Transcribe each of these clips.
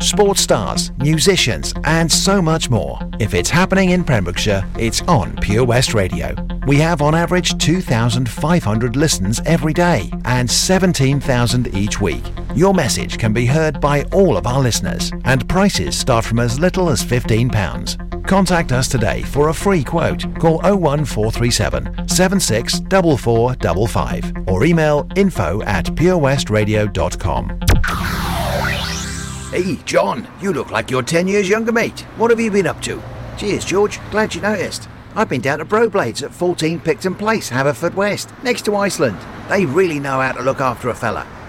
sports stars, musicians, and so much more. If it's happening in Pembrokeshire, it's on Pure West Radio. We have on average 2,500 listens every day and 17,000 each week. Your message can be heard by all of our listeners, and prices start from as little as £15. Contact us today for a free quote. Call 01437 764455 or email info at purewestradio.com. Hey, John, you look like you're 10 years younger, mate. What have you been up to? Cheers, George. Glad you noticed. I've been down to Broblades at 14 Picton Place, Haverfordwest, next to Iceland. They really know how to look after a fella.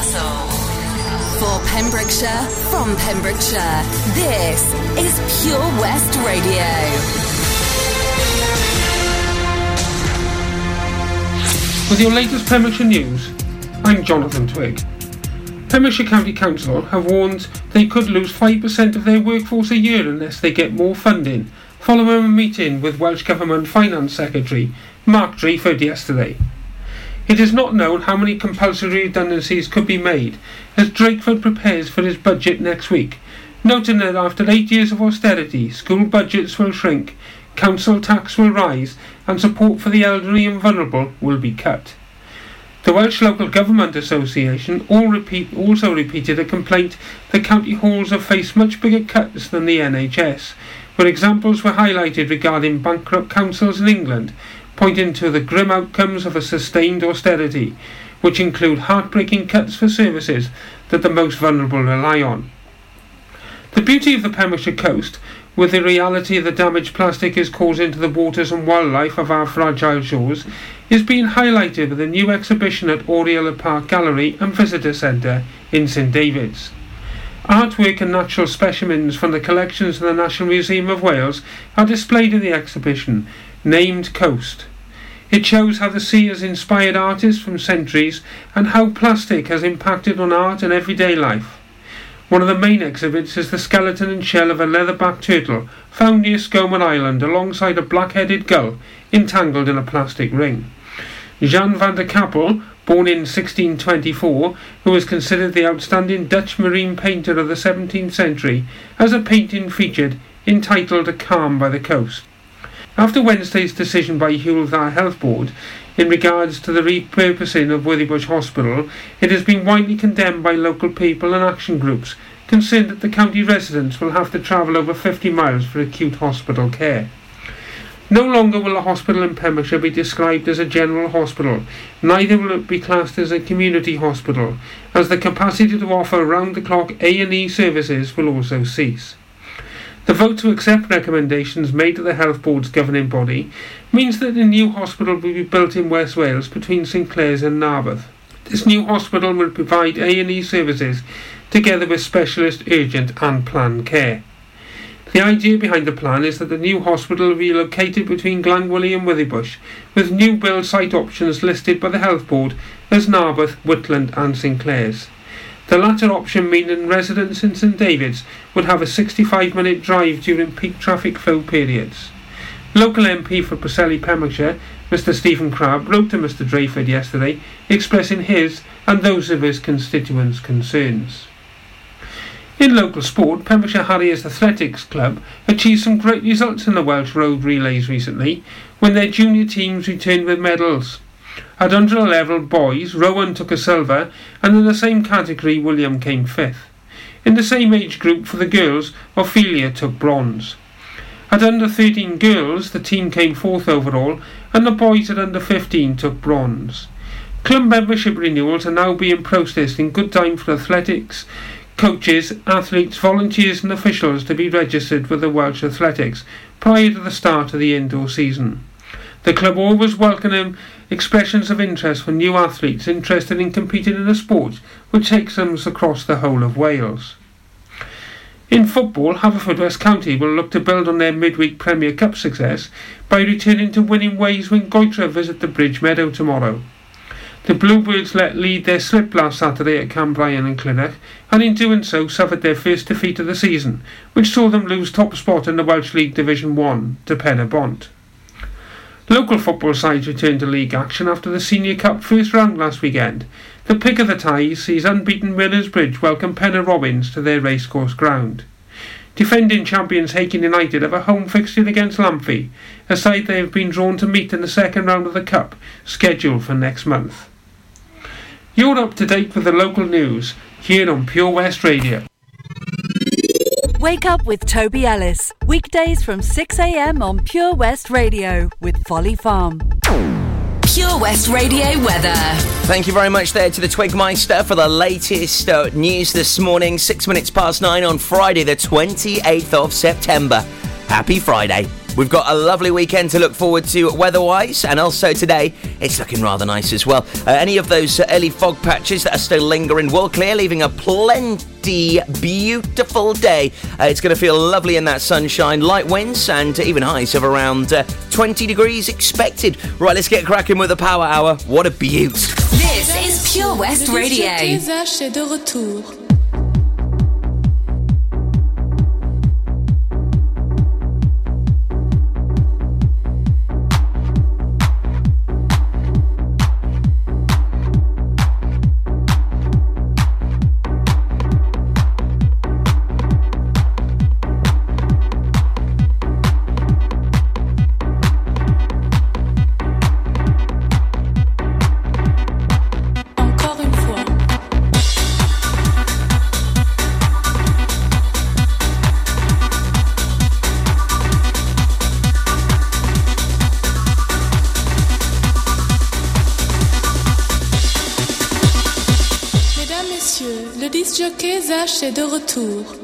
Warwin's Castle. For Pembrokeshire, from Pembrokeshire, this is Pure West Radio. With your latest Pembrokeshire news, I'm Jonathan Twig. Pembrokeshire County Council have warned they could lose 5% of their workforce a year unless they get more funding, following a meeting with Welsh Government Finance Secretary Mark Drakeford yesterday. It is not known how many compulsory redundancies could be made as Drakeford prepares for his budget next week, noting that after eight years of austerity, school budgets will shrink, council tax will rise, and support for the elderly and vulnerable will be cut. The Welsh Local Government Association repeat, also repeated a complaint that county halls have faced much bigger cuts than the NHS, where examples were highlighted regarding bankrupt councils in England, pointing to the grim outcomes of a sustained austerity, which include heartbreaking cuts for services that the most vulnerable rely on. The beauty of the Pembrokeshire coast, with the reality of the damage plastic is causing to the waters and wildlife of our fragile shores, is being highlighted with a new exhibition at Oriel y Parc Gallery and Visitor Centre in St David's. Artwork and natural specimens from the collections of the National Museum of Wales are displayed in the exhibition, named Coast. It shows how the sea has inspired artists from centuries and how plastic has impacted on art and everyday life. One of the main exhibits is the skeleton and shell of a leatherback turtle found near Skomer Island alongside a black-headed gull entangled in a plastic ring. Jan van de Cappelle, born in 1624, who is considered the outstanding Dutch marine painter of the 17th century, has a painting featured entitled A Calm by the Coast. After Wednesday's decision by Dda Health Board in regards to the repurposing of Withybush Hospital, it has been widely condemned by local people and action groups concerned that the county residents will have to travel over 50 miles for acute hospital care. No longer will a hospital in Pembrokeshire be described as a general hospital, neither will it be classed as a community hospital, as the capacity to offer round-the-clock A&E services will also cease. The vote to accept recommendations made to the Health Board's governing body means that a new hospital will be built in West Wales between St Clears and Narberth. This new hospital will provide A&E services together with specialist urgent and planned care. The idea behind the plan is that the new hospital will be located between Glangwili and Withybush, with new build site options listed by the Health Board as Narberth, Whitland and St Clears. The latter option meaning residents in St David's would have a 65 minute drive during peak traffic flow periods. Local MP for Preseli Pembrokeshire, Mr Stephen Crabb, wrote to Mr Drakeford yesterday expressing his and those of his constituents' concerns. In local sport, Pembrokeshire Harriers Athletics Club achieved some great results in the Welsh Road Relays recently when their junior teams returned with medals. At under level boys, Rowan took a silver, and in the same category, William came fifth. In the same age group for the girls, Ophelia took bronze. At under 13 girls, the team came fourth overall, and the boys at under 15 took bronze. Club membership renewals are now being processed in good time for athletics coaches, athletes, volunteers and officials to be registered with the Welsh Athletics prior to the start of the indoor season. The club always welcome expressions of interest from new athletes interested in competing in a sport which takes them across the whole of Wales. In football, Haverfordwest County will look to build on their midweek Premier Cup success by returning to winning ways when Goitre visit the Bridge Meadow tomorrow. The Bluebirds let lead their slip last Saturday at Cambrian and Clydach, and in doing so suffered their first defeat of the season, which saw them lose top spot in the Welsh League Division 1 to Pen Bont. Local football sides returned to league action after the Senior Cup first round last weekend, the pick of the ties sees unbeaten Merlins Bridge welcome Pennar Robins to their racecourse ground. Defending champions Hakin United have a home fixture against Lamphey, a side they have been drawn to meet in the second round of the Cup, scheduled for next month. You're up to date with the local news here on Pure West Radio. Wake up with Toby Ellis, weekdays from 6am on Pure West Radio with Folly Farm. Pure West Radio weather. Thank you very much there to the Twigmeister for the latest uh, news this morning. Six minutes past nine on Friday, the 28th of September. Happy Friday. We've got a lovely weekend to look forward to weather-wise, and also today it's looking rather nice as well. Uh, any of those early fog patches that are still lingering will clear, leaving a plenty beautiful day. Uh, it's going to feel lovely in that sunshine, light winds, and even highs of around uh, 20 degrees expected. Right, let's get cracking with the power hour. What a beaut! This is Pure West Radio. De retour.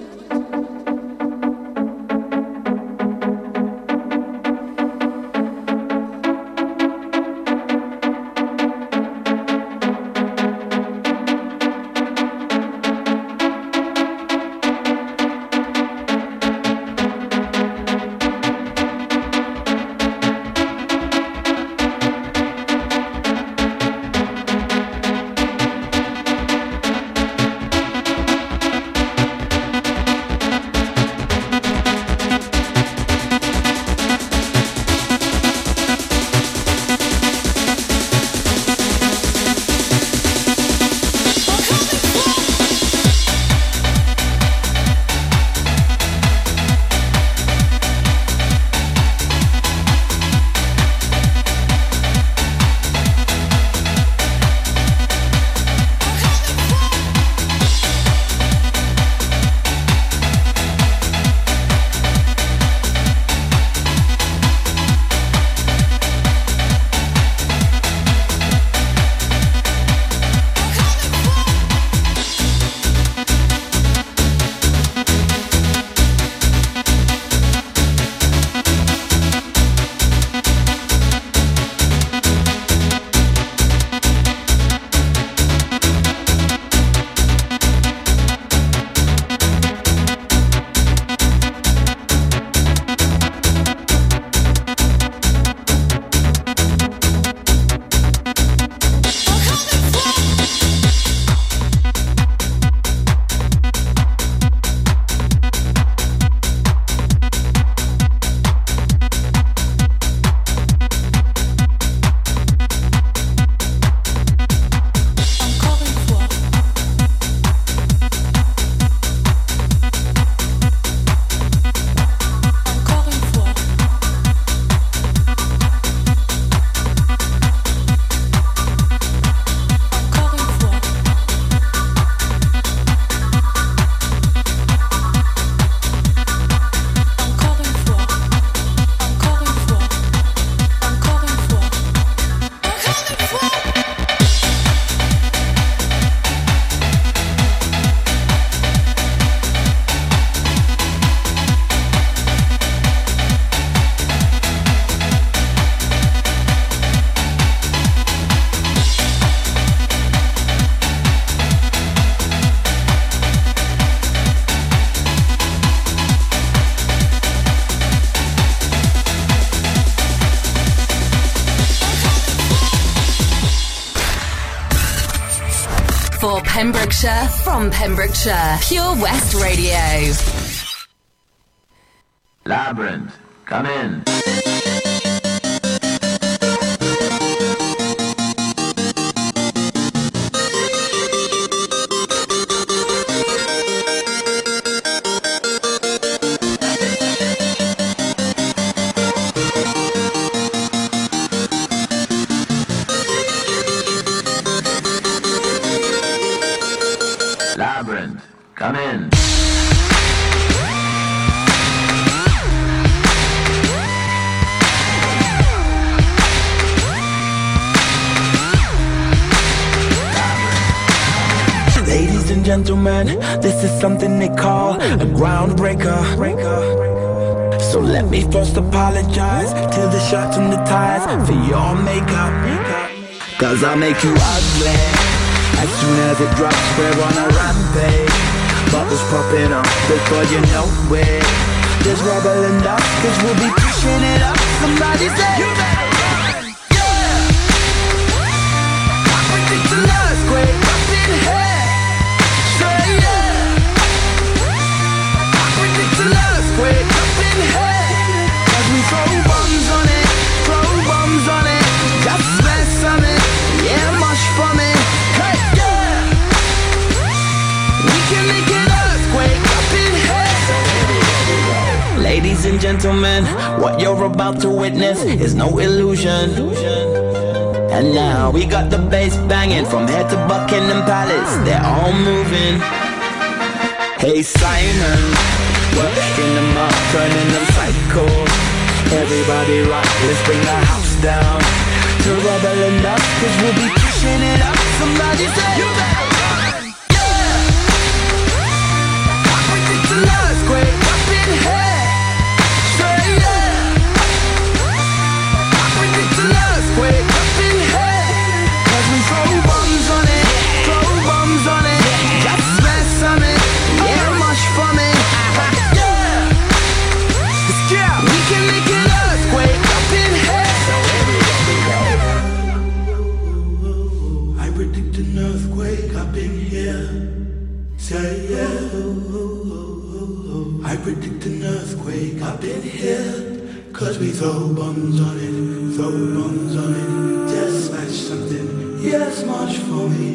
From Pembrokeshire, Pure West Radio. Labrinth, come in. Shirts and the ties for your makeup. Cause I make you ugly. As soon as it drops, we're on a rampage. Bubbles popping up before you know it. There's rubble enough, cause we'll be pushing it up. Somebody say, You better And gentlemen, what you're about to witness is no illusion. And now we got the bass banging from head to Buckingham Palace. They're all moving. Hey Simon, working them up, turning them psycho. Everybody rock, let's bring the house down to rubble enough, cause we'll be pushing it up. Somebody say, You better for me.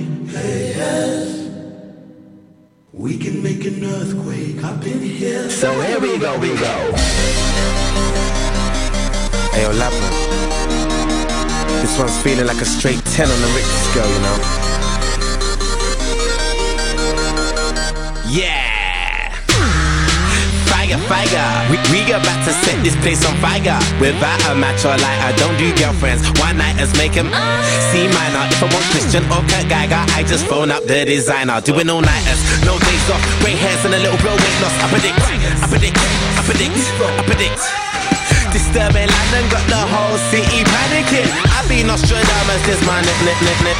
We can make an earthquake up in here. So here we go, we go. Hey, Labrinth. This one's feeling like a straight 10 on the Richter scale, you know? Yeah! Fire, fire. We, we about to set this place on fire. Without a match or lighter, don't do girlfriends. One nighters make him C minor. If I want Christian or Kurt Geiger, I just phone up the designer. Doing all nighters, no days off. Grey hairs and a little blow weight loss. I predict, I predict, I predict, I predict. Disturbing London got the whole city panicking. I be Nostradamus, this my nip, nip, nip, nip.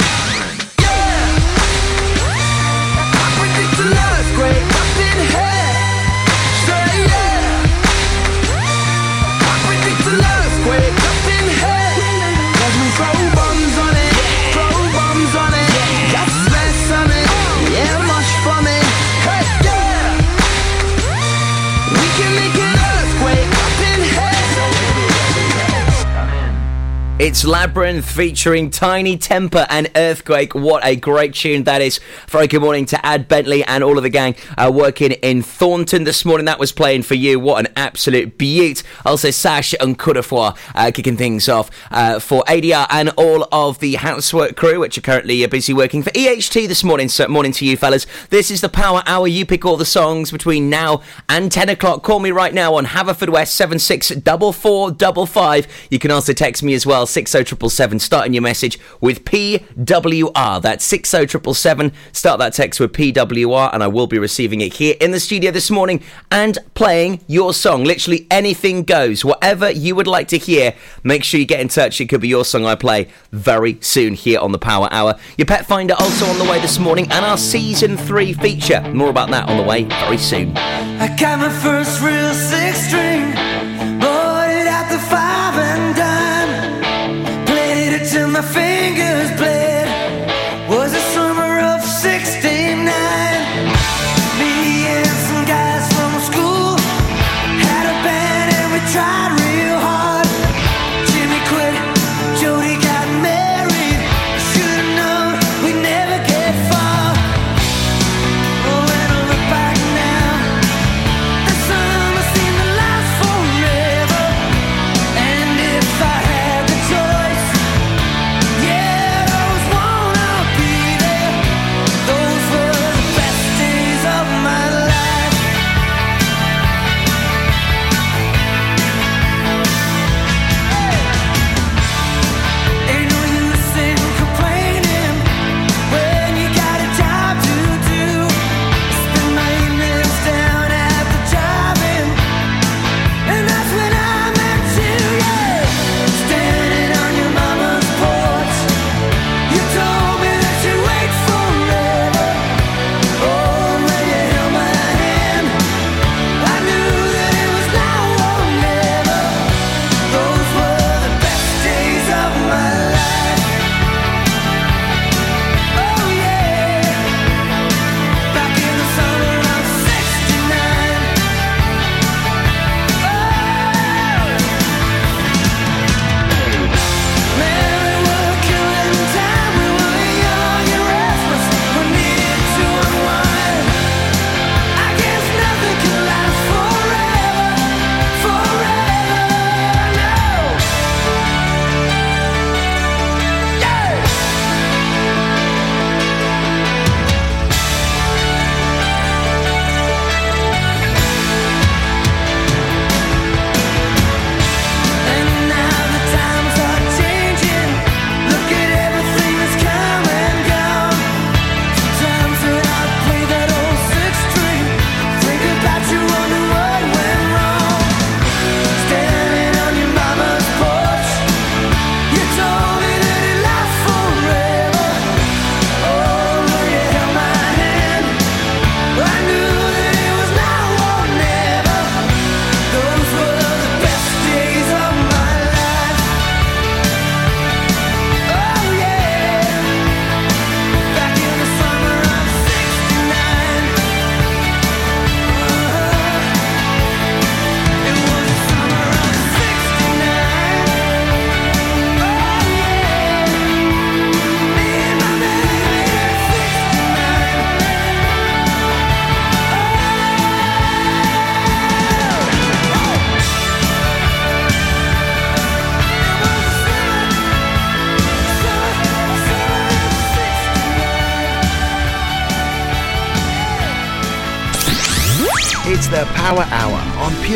Yeah! I predict an earthquake up in here. Earthquake up in here. Cause we throw It's Labrinth featuring Tinie Tempah and Earthquake. What a great tune that is. Very good morning to Ad Bentley and all of the gang uh, working in Thornton this morning. That was playing for you. What an absolute beaut. Also, Sash and Courtefoy uh, kicking things off uh, for ADR and all of the housework crew, which are currently uh, busy working for EHT this morning. So, morning to you, fellas. This is the Power Hour. You pick all the songs between now and 10 o'clock. Call me right now on Haverfordwest 764455. You can also text me as well. 60777, starting your message with PWR. That's 60777. Start that text with PWR, and I will be receiving it here in the studio this morning and playing your song. Literally anything goes. Whatever you would like to hear, make sure you get in touch. It could be your song I play very soon here on the Power Hour. Your pet finder also on the way this morning, and our season three feature. More about that on the way very soon. I got my first real six string, bought it at the five my fingers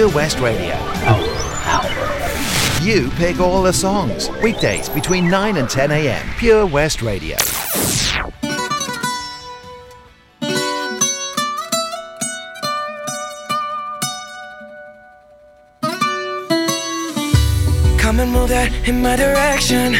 Pure West Radio. You pick all the songs. Weekdays between 9 and 10 a.m. Pure West Radio. Come and move that in my direction.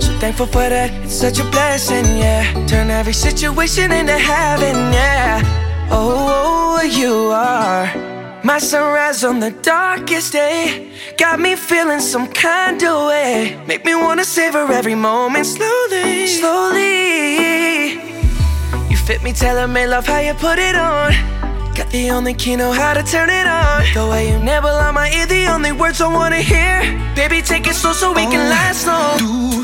So thankful for that, it's such a blessing, yeah. Turn every situation into heaven, yeah. Oh, oh, oh you are my sunrise on the darkest day. Got me feeling some kind of way. Make me wanna savor every moment slowly, slowly. You fit me, tailor made love how you put it on. Got the only key, know how to turn it on. The way you nibble on my ear, the only words I wanna hear. Baby, take it slow so we can oh, last long. Tú,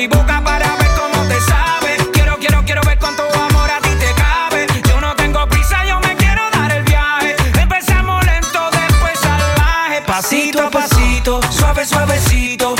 mi boca para ver cómo te sabe. Quiero, quiero, quiero ver cuánto amor a ti te cabe. Yo no tengo prisa, yo me quiero dar el viaje. Empezamos lento, después salvaje. Pasito a pasito, suave, suavecito.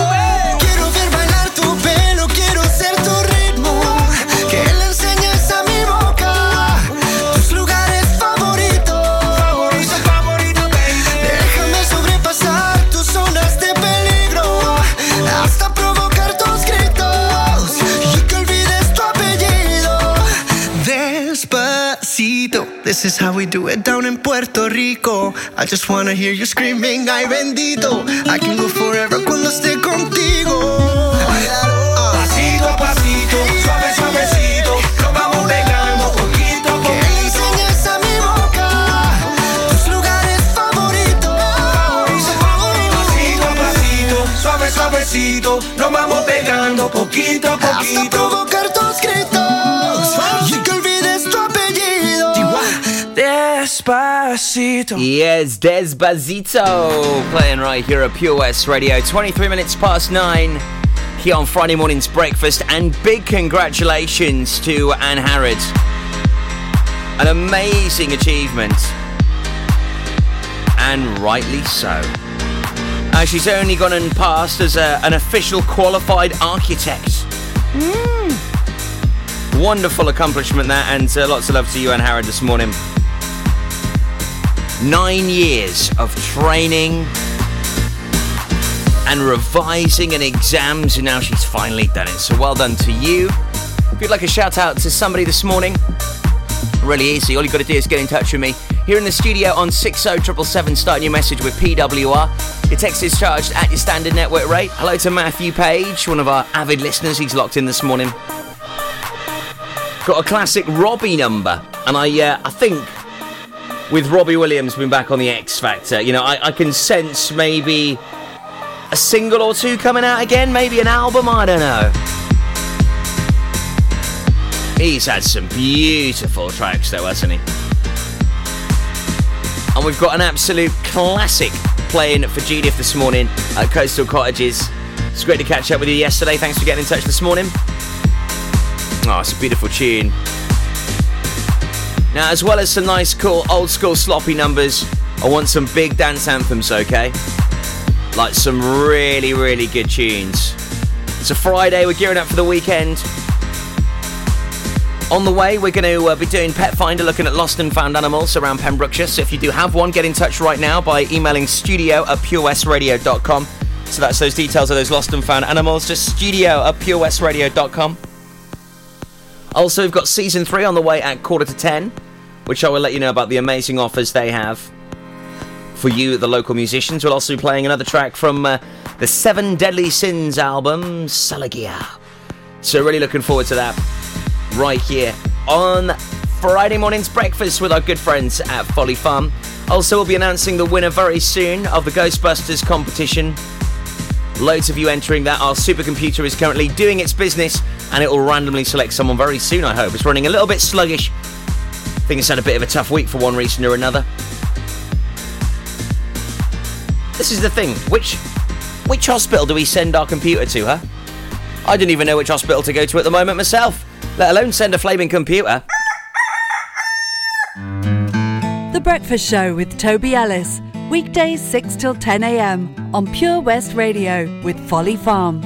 This is how we do it down in Puerto Rico. I just wanna hear you screaming, ay bendito. I can go forever cuando esté contigo. Pasito a pasito, suave, suavecito. Nos vamos pegando poquito a Que le poquito. enseñes a mi boca tus lugares favoritos. Pasito a pasito, suave, suavecito. Nos vamos pegando poquito a Hasta poquito. provocar Despacito. Yes, Despacito playing right here at Pure West Radio. 23 minutes past nine here on Friday morning's breakfast. And big congratulations to Anne Harrod. An amazing achievement. And rightly so. Uh, she's only gone and passed as a, an official qualified architect. Wonderful accomplishment that, and uh, lots of love to you, Anne Harrod, this morning. Nine years of training and revising and exams, and now she's finally done it. So well done to you. If you'd like a shout out to somebody this morning, really easy. All you've got to do is get in touch with me here in the studio on 60777. Start your message with PWR. Your text is charged at your standard network rate. Hello to Matthew Page, one of our avid listeners. He's locked in this morning. Got a classic Robbie number, and I, uh, I think with Robbie Williams being back on the X Factor. You know, I, I can sense maybe a single or two coming out again, maybe an album, I don't know. He's had some beautiful tracks though, hasn't he? And we've got an absolute classic playing for Judith this morning at Coastal Cottages. It's great to catch up with you yesterday. Thanks for getting in touch this morning. Oh, it's a beautiful tune. Now, as well as some nice, cool, old school sloppy numbers, I want some big dance anthems, okay? Like some really, really good tunes. It's a Friday, we're gearing up for the weekend. On the way, we're going to uh, be doing Pet Finder, looking at lost and found animals around Pembrokeshire. So if you do have one, get in touch right now by emailing studio at purewestradio.com. So that's those details of those lost and found animals. Just studio at purewestradio.com. Also, we've got season three on the way at quarter to ten, which I will let you know about the amazing offers they have for you, the local musicians. We'll also be playing another track from uh, the Seven Deadly Sins album, Salagia. So, really looking forward to that right here on Friday morning's breakfast with our good friends at Folly Farm. Also, we'll be announcing the winner very soon of the Ghostbusters competition. Loads of you entering that. Our supercomputer is currently doing its business and it will randomly select someone very soon, I hope. It's running a little bit sluggish. I think it's had a bit of a tough week for one reason or another. This is the thing. Which which hospital do we send our computer to, huh? I don't even know which hospital to go to at the moment myself, let alone send a flaming computer. The Breakfast Show with Toby Ellis. Weekdays 6 till 10 a.m. on Pure West Radio with Folly Farm.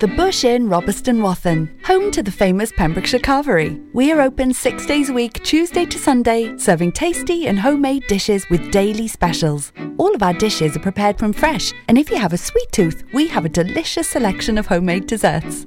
The Bush Inn, Robeston Wathen, home to the famous Pembrokeshire Carvery. We are open six days a week, Tuesday to Sunday, serving tasty and homemade dishes with daily specials. All of our dishes are prepared from fresh, and if you have a sweet tooth, we have a delicious selection of homemade desserts.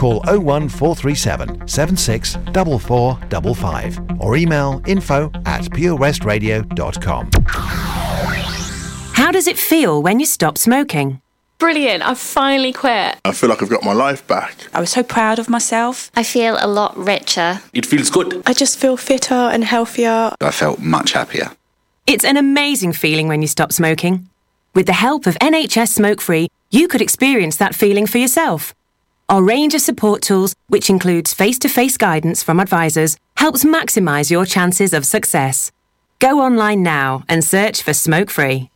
Call 01437 76 4455 or email info at purewestradio.com. How does it feel when you stop smoking? Brilliant, I've finally quit. I feel like I've got my life back. I was so proud of myself. I feel a lot richer. It feels good. I just feel fitter and healthier. I felt much happier. It's an amazing feeling when you stop smoking. With the help of NHS Smoke Free, you could experience that feeling for yourself. Our range of support tools, which includes face to face guidance from advisors, helps maximise your chances of success. Go online now and search for Smoke Free.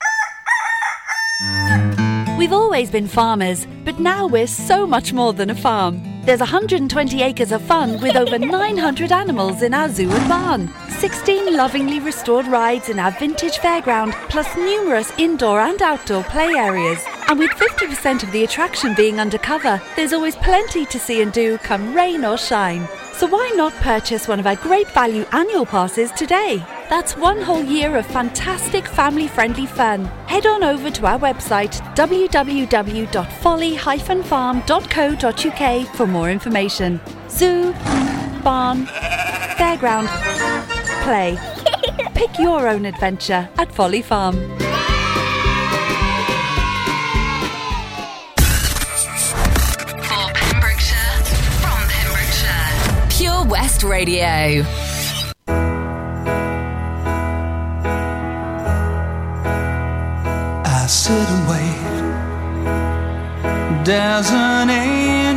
We've always been farmers, but now we're so much more than a farm. There's 120 acres of fun with over 900 animals in our zoo and barn, 16 lovingly restored rides in our vintage fairground, plus numerous indoor and outdoor play areas. And with 50% of the attraction being undercover, there's always plenty to see and do come rain or shine. So why not purchase one of our great value annual passes today? That's one whole year of fantastic family friendly fun. Head on over to our website www.folly-farm.co.uk for more information. Zoo, barn, fairground, play. Pick your own adventure at Folly Farm. For Pembrokeshire, from Pembrokeshire. Pure West Radio. I sit and wait. Does an angel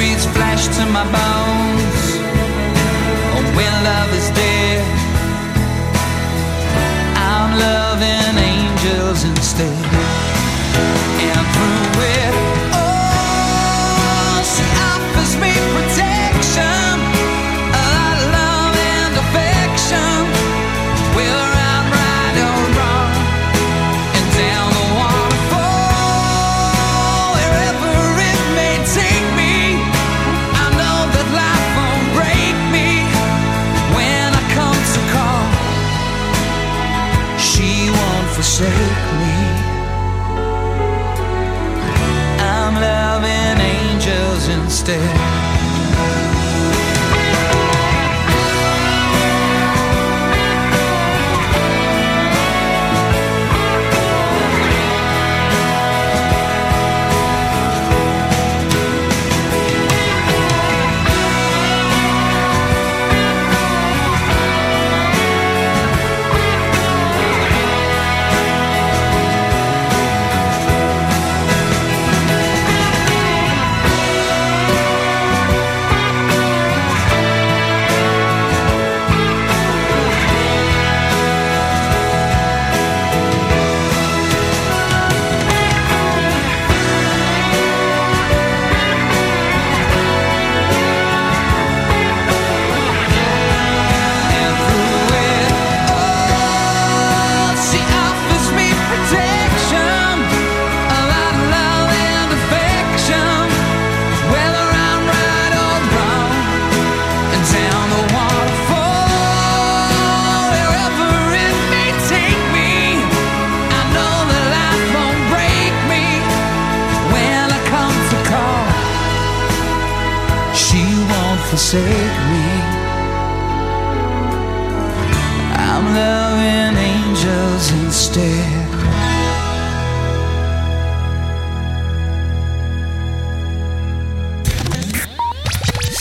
breathes flesh to my bones. Forsake me. I'm loving angels instead.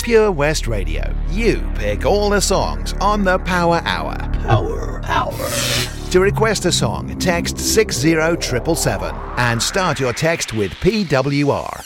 Pure West Radio. You pick all the songs on the Power Hour. Power Hour. To request a song, text 60777 and start your text with PWR.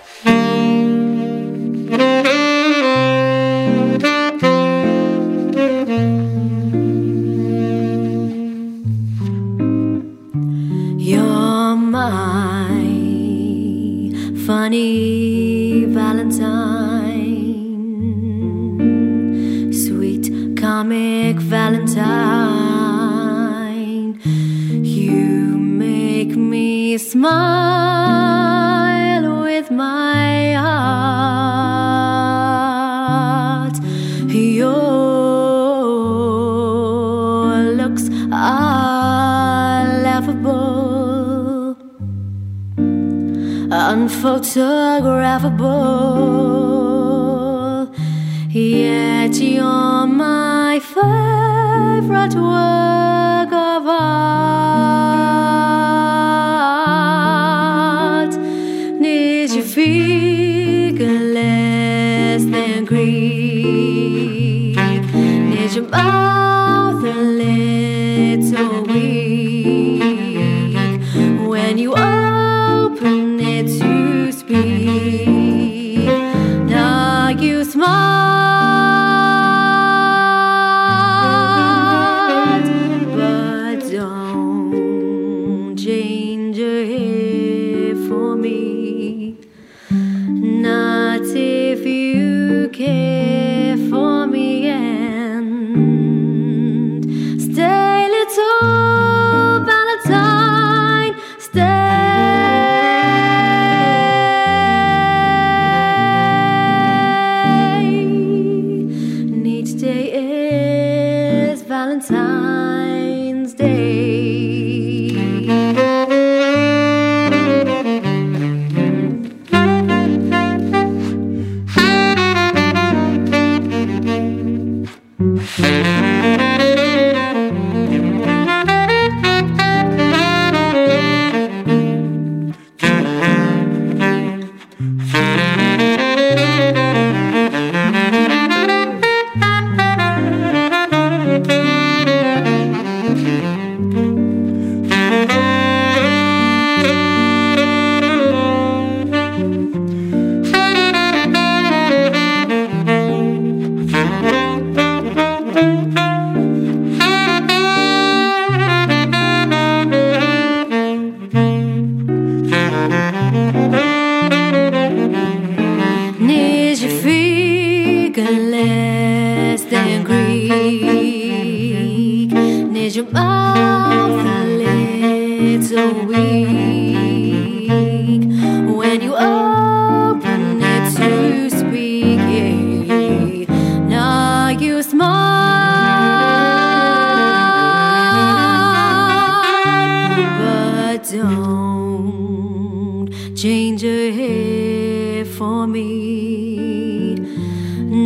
for me.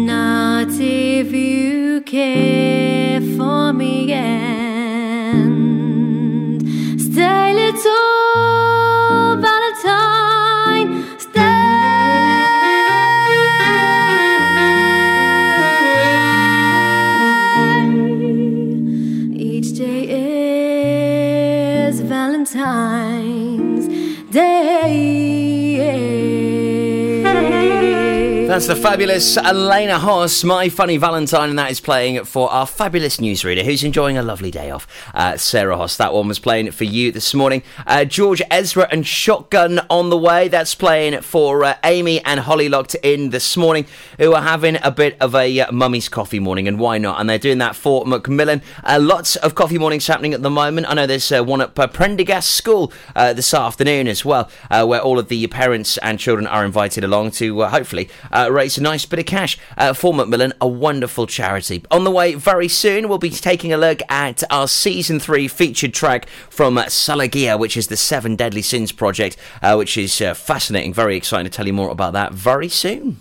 Not if you care for me. Yeah. That's the fabulous Elena Hoss, My Funny Valentine, and that is playing for our fabulous newsreader who's enjoying a lovely day off. Uh, Sarah Hoss, that one was playing for you this morning. Uh, George Ezra and Shotgun on the way, that's playing for uh, Amy and Holly locked in this morning, who are having a bit of a uh, mummy's coffee morning, and why not? And they're doing that for Macmillan. Uh, lots of coffee mornings happening at the moment. I know there's uh, one at Prendergast School this afternoon as well, where all of the parents and children are invited along to hopefully uh, raise a nice bit of cash uh, for Macmillan, a wonderful charity. On the way very soon, we'll be taking a look at our season three featured track from uh, Saligia, which is the Seven Deadly Sins project, uh, which is uh, fascinating. Very excited to tell you more about that very soon.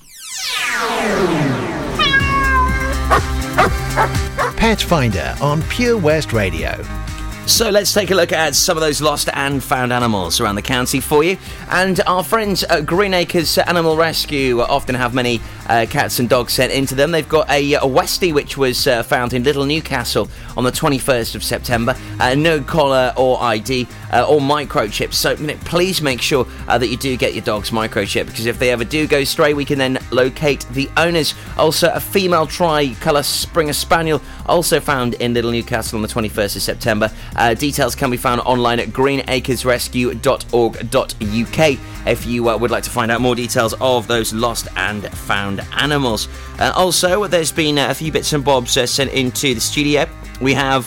Pet Finder on Pure West Radio. So let's take a look at some of those lost and found animals around the county for you. And our friends at Green Acres Animal Rescue often have many uh, cats and dogs sent into them. They've got a, a Westie which was uh, found in Little Newcastle on the 21st of September. Uh, no collar or ID uh, or microchips. So please make sure uh, that you do get your dog's microchip because if they ever do go stray, we can then locate the owners. Also, a female tri-colour Springer Spaniel also found in Little Newcastle on the 21st of September. Uh, details can be found online at greenacresrescue.org.uk if you uh, would like to find out more details of those lost and found animals. Uh, also, there's been uh, a few bits and bobs sent into the studio. We have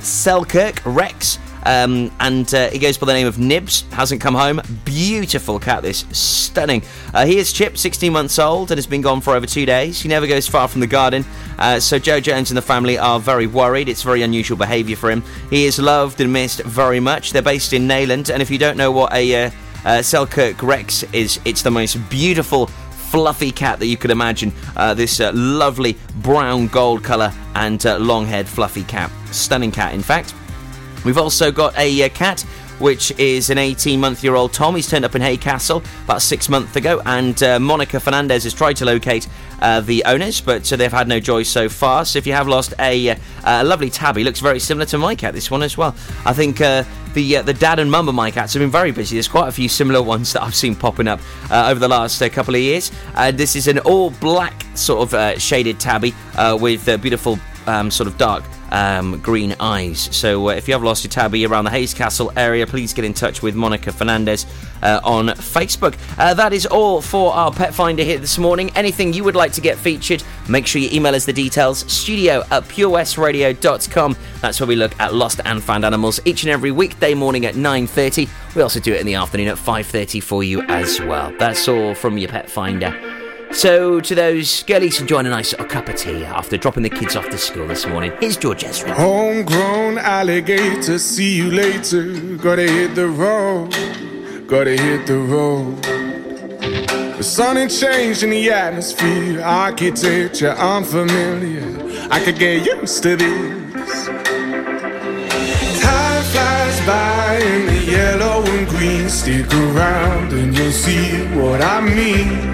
Selkirk Rex. Um, and uh, he goes by the name of Nibs. Hasn't come home. Beautiful cat, this stunning. Uh, he is Chip, 16 months old, and has been gone for over two days. He never goes far from the garden. Uh, so Joe Jones and the family are very worried. It's very unusual behaviour for him. He is loved and missed very much. They're based in Neyland, and if you don't know what a uh, uh, Selkirk Rex is, it's the most beautiful fluffy cat that you could imagine. Uh, this uh, lovely brown gold colour and uh, long haired fluffy cat. Stunning cat, in fact. We've also got a uh, cat which is an 18 month year old Tom. He's turned up in Hayscastle about six months ago, and uh, Monica Fernandez has tried to locate uh, the owners, but uh, they've had no joy so far. So if you have lost a, uh, a lovely tabby, looks very similar to my cat, this one as well. I think uh, the uh, the dad and mum of my cats have been very busy. There's quite a few similar ones that I've seen popping up over the last couple of years. This is an all black sort of shaded tabby with beautiful um, sort of dark um, green eyes. So uh, if you have lost your tabby around the Hayscastle area, please get in touch with Monica Fernandez uh, on Facebook. Uh, that is all for our pet finder here this morning. Anything you would like to get featured, make sure you email us the details. Studio at purewestradio.com. That's where we look at lost and found animals each and every weekday morning at 9:30. We also do it in the afternoon at 5:30 for you as well. That's all from your pet finder. So, to those girlies enjoying a nice little cup of tea after dropping the kids off to school this morning, here's George Ezra. Homegrown alligator, see you later. Gotta hit the road, gotta hit the road. The sun ain't changed in the atmosphere, architecture unfamiliar. I could get used to this. Time flies by in the yellow and green. Stick around and you'll see what I mean.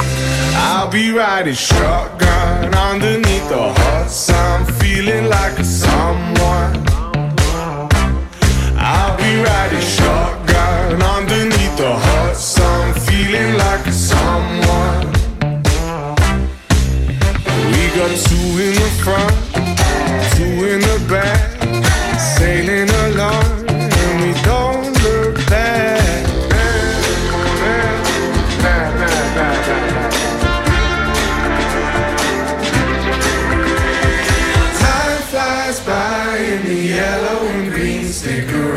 I'll be riding shotgun underneath the hot sun, feeling like a someone. I'll be riding shotgun underneath the hot sun, feeling like a someone. We got two in the front, two in the back, sailing along,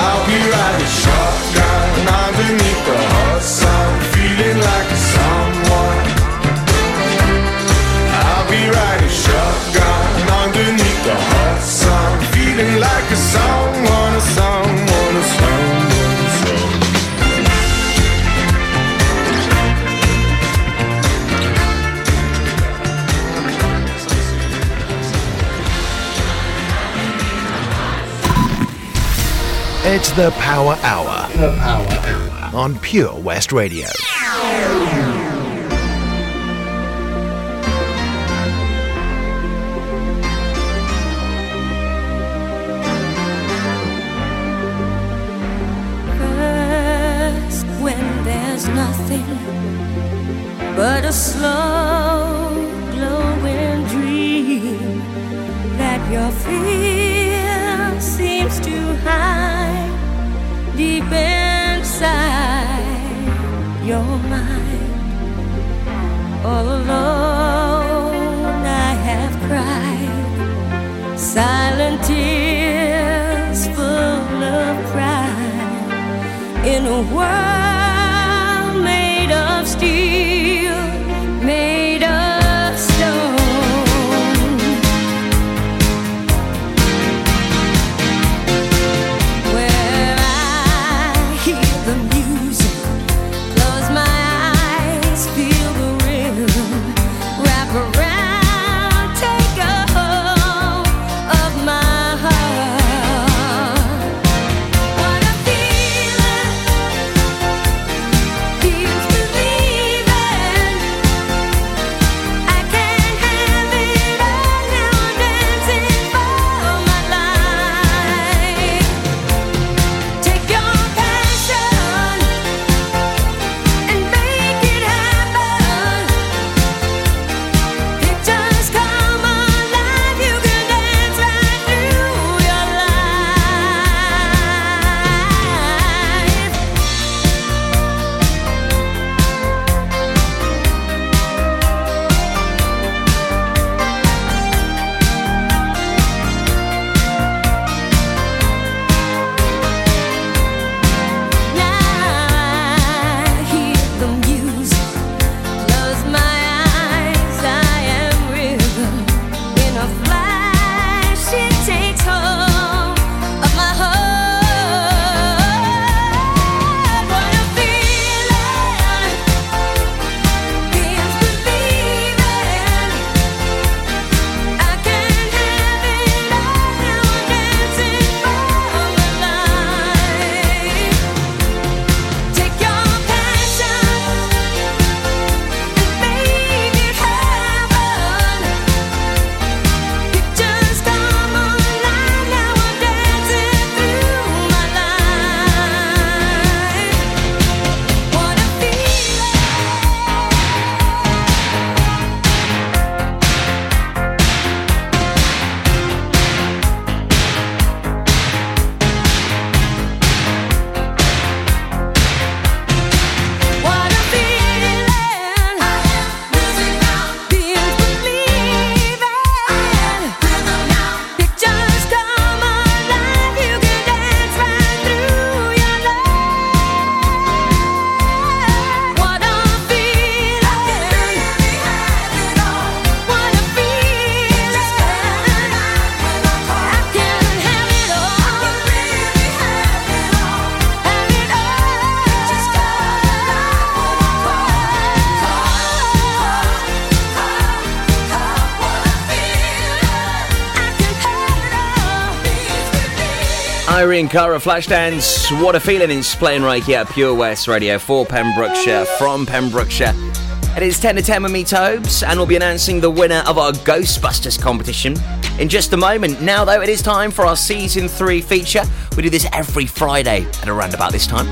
I'll be riding shotgun underneath the hot sun, feeling like a someone. It's the Power Hour. The Power Hour. On Pure West Radio. When there's nothing but a slow glowing dream that your fear seems to hide deep inside your mind. All alone, I have cried. Silent tears full of pride. In a world made of steel, Irene Cara Flashdance, what a feeling it's playing right here at Pure West Radio for Pembrokeshire, from Pembrokeshire. It is 10 to 10 with me, Tobes, and we'll be announcing the winner of our Ghostbusters competition in just a moment. Now, though, it is time for our season three feature. We do this every Friday at around about this time.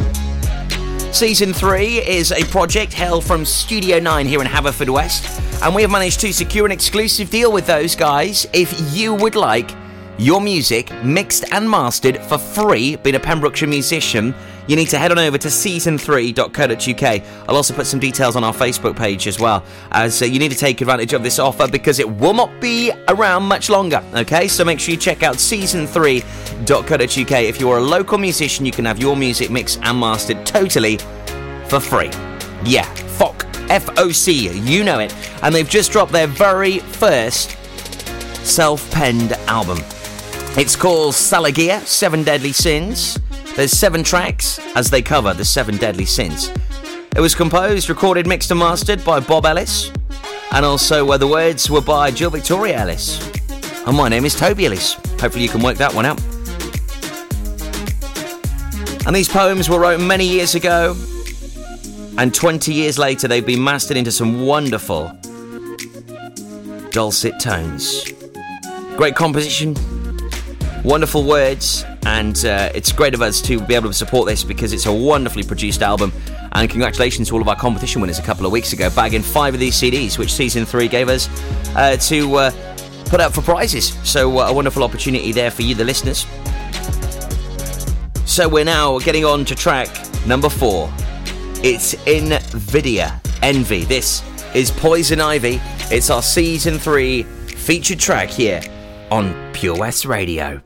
Season 3 is a project held from Studio 9 here in Haverfordwest, and we have managed to secure an exclusive deal with those guys. If you would like your music mixed and mastered for free, being a Pembrokeshire musician, you need to head on over to season3.co.uk. I'll also put some details on our Facebook page as well, as uh, you need to take advantage of this offer because it will not be around much longer, okay? So make sure you check out season3.co.uk. If you're a local musician, you can have your music mixed and mastered totally for free. Yeah, FOC, F O C, you know it. And they've just dropped their very first self penned album. It's called Saligia Seven Deadly Sins. There's seven tracks as they cover the seven deadly sins. It was composed, recorded, mixed, and mastered by Bob Ellis, and also where the words were by Jill Victoria Ellis. And my name is Toby Ellis. Hopefully, you can work that one out. And these poems were wrote many years ago, and 20 years later, they've been mastered into some wonderful dulcet tones. Great composition, wonderful words, and uh, it's great of us to be able to support this because it's a wonderfully produced album. And congratulations to all of our competition winners a couple of weeks ago, bagging five of these CDs, which season three gave us uh, to uh, put up for prizes. So, uh, a wonderful opportunity there for you, the listeners. So, we're now getting on to track number four. It's Invidia Envy. This is Poison Ivy. It's our season three featured track here on Pure West Radio.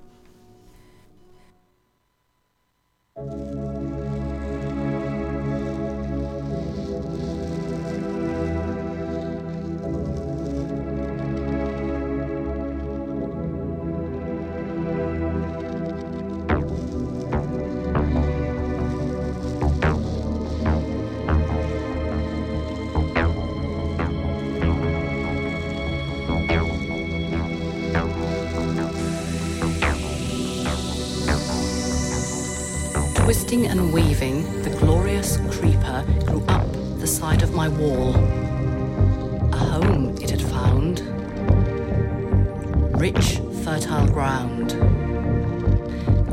Twisting and weaving, the glorious creeper grew up the side of my wall. A home it had found. Rich, fertile ground.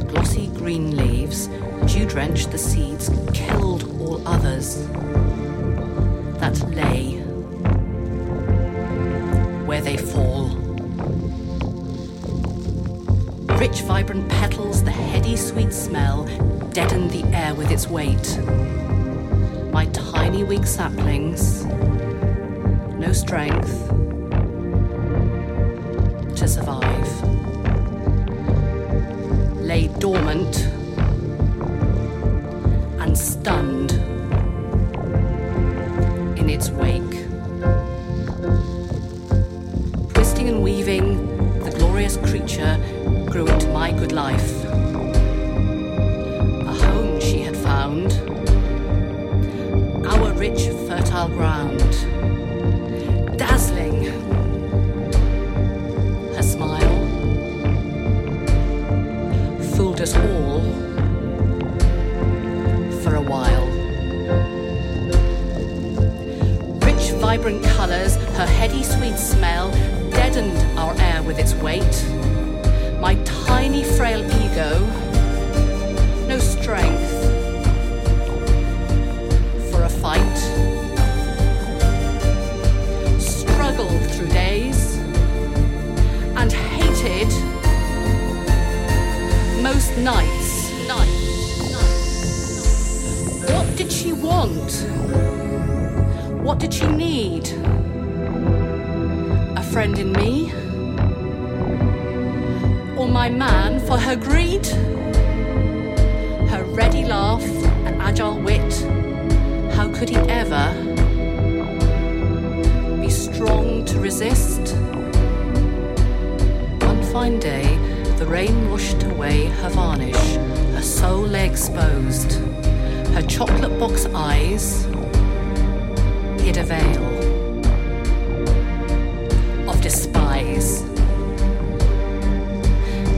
Glossy green leaves, dew drenched the seeds, killed all others that lay where they fall. Rich, vibrant petals, the heady, sweet smell deadened the air with its weight. My tiny, weak saplings, no strength. To survive, lay dormant. And stunned. In its wake. Her heady, sweet smell deadened our air with its weight. My tiny, frail ego, no strength for a fight. Struggled through days and hated most nights. Nights. What did she want? What did she friend in me? Or my man for her greed? Her ready laugh and agile wit. How could he ever be strong to resist? One fine day, the rain washed away her varnish, her soul exposed. Her chocolate box eyes hid a veil despise.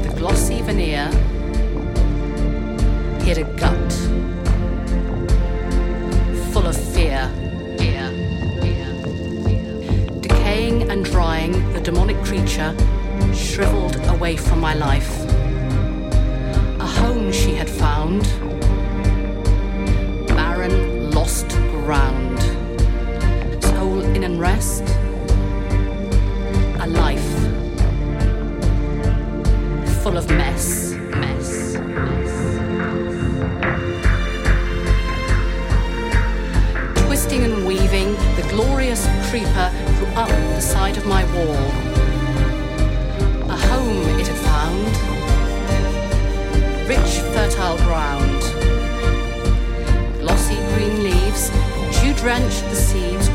The glossy veneer hid a gut full of fear. fear, fear, fear. Decaying and drying, the demonic creature shriveled away from my life. A home she had found, barren, lost ground. Soul in unrest of mess, mess, mess. Twisting and weaving, the glorious creeper grew up the side of my wall. A home it had found, rich, fertile ground. Glossy green leaves, dew drenched the seeds,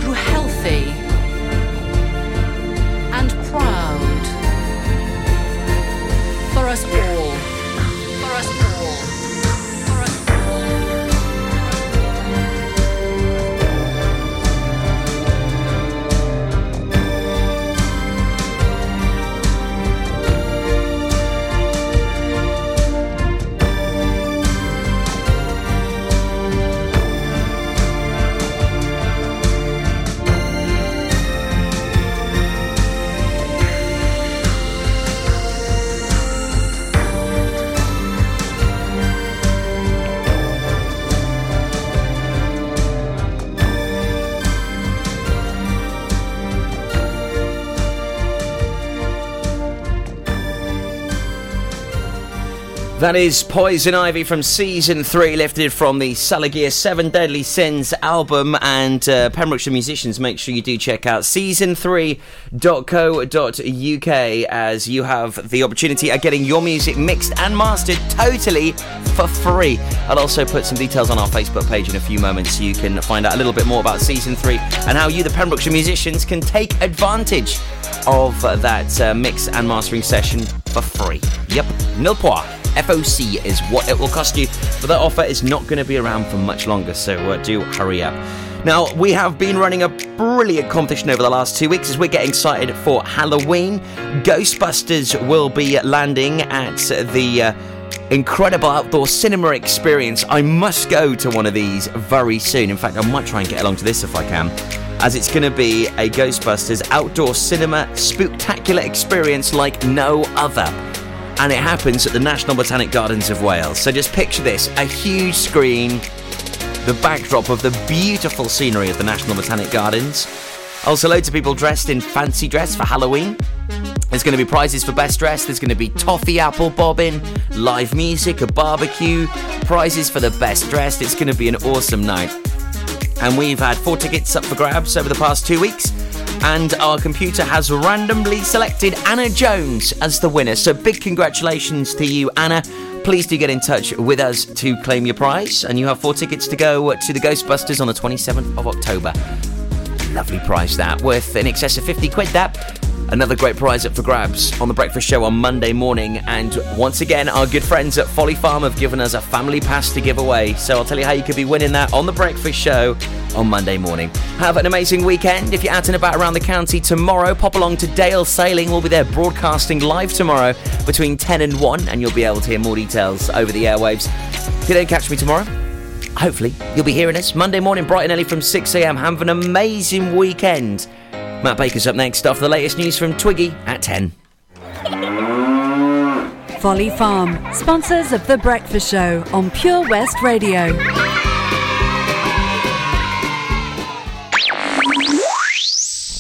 That is Poison Ivy from season three, lifted from the Saligia Seven Deadly Sins album. And uh, Pembrokeshire musicians, make sure you do check out season3.co.uk as you have the opportunity of getting your music mixed and mastered totally for free. I'll also put some details on our Facebook page in a few moments so you can find out a little bit more about season three and how you, the Pembrokeshire musicians, can take advantage of that uh, mix and mastering session for free. Yep, nil pois. FOC is what it will cost you, but that offer is not going to be around for much longer, so uh, do hurry up. Now, we have been running a brilliant competition over the last two weeks as we're getting excited for Halloween. Ghostbusters will be landing at the. Uh, incredible outdoor cinema experience. I must go to one of these very soon. In fact, I might try and get along to this if I can, as it's going to be a Ghostbusters outdoor cinema spectacular experience like no other. And it happens at the National Botanic Gardens of Wales. So just picture this a huge screen, the backdrop of the beautiful scenery of the National Botanic Gardens. Also, loads of people dressed in fancy dress for Halloween. There's going to be prizes for best dress. There's going to be toffee apple bobbing, live music, a barbecue, prizes for the best dressed. It's going to be an awesome night. And we've had four tickets up for grabs over the past two weeks. And our computer has randomly selected Anna Jones as the winner. So big congratulations to you, Anna. Please do get in touch with us to claim your prize. And you have four tickets to go to the Ghostbusters on the 27th of October. Lovely prize that, worth in excess of 50 quid that. Another great prize up for grabs on the breakfast show on Monday morning. And once again, our good friends at Folly Farm have given us a family pass to give away. So I'll tell you how you could be winning that on the breakfast show on Monday morning. Have an amazing weekend. If you're out and about around the county tomorrow, pop along to Dale Sailing. We'll be there broadcasting live tomorrow between 10 and 1, and you'll be able to hear more details over the airwaves. If you don't catch me tomorrow, hopefully you'll be hearing us Monday morning bright and early from 6am. Have an amazing weekend. Matt Baker's up next after the latest news from Twiggy at 10. Folly Farm, sponsors of The Breakfast Show on Pure West Radio.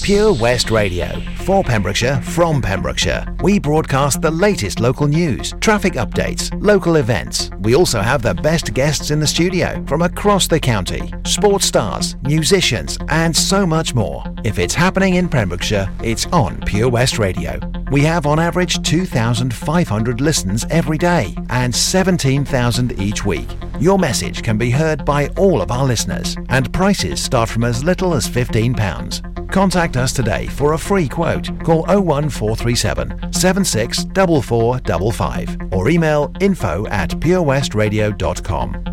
Pure West Radio. For Pembrokeshire, from Pembrokeshire. We broadcast the latest local news, traffic updates, local events. We also have the best guests in the studio from across the county, sports stars, musicians, and so much more. If it's happening in Pembrokeshire, it's on Pure West Radio. We have on average 2,500 listens every day and 17,000 each week. Your message can be heard by all of our listeners, and prices start from as little as £15. Contact us today for a free quote. Call 01437 764455 or email info at purewestradio.com.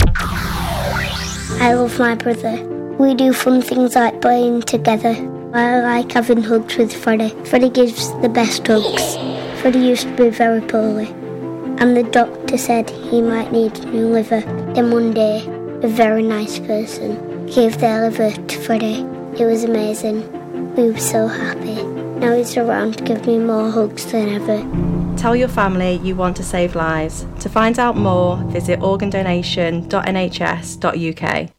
I love my brother. We do fun things like playing together. I like having hugs with Freddie. Freddie gives the best hugs. Freddie used to be very poorly, and the doctor said he might need a new liver. Then one day, a very nice person gave their liver to Freddie. It was amazing. We were so happy. Now he's around to give me more hugs than ever. Tell your family you want to save lives. To find out more, visit organdonation.nhs.uk.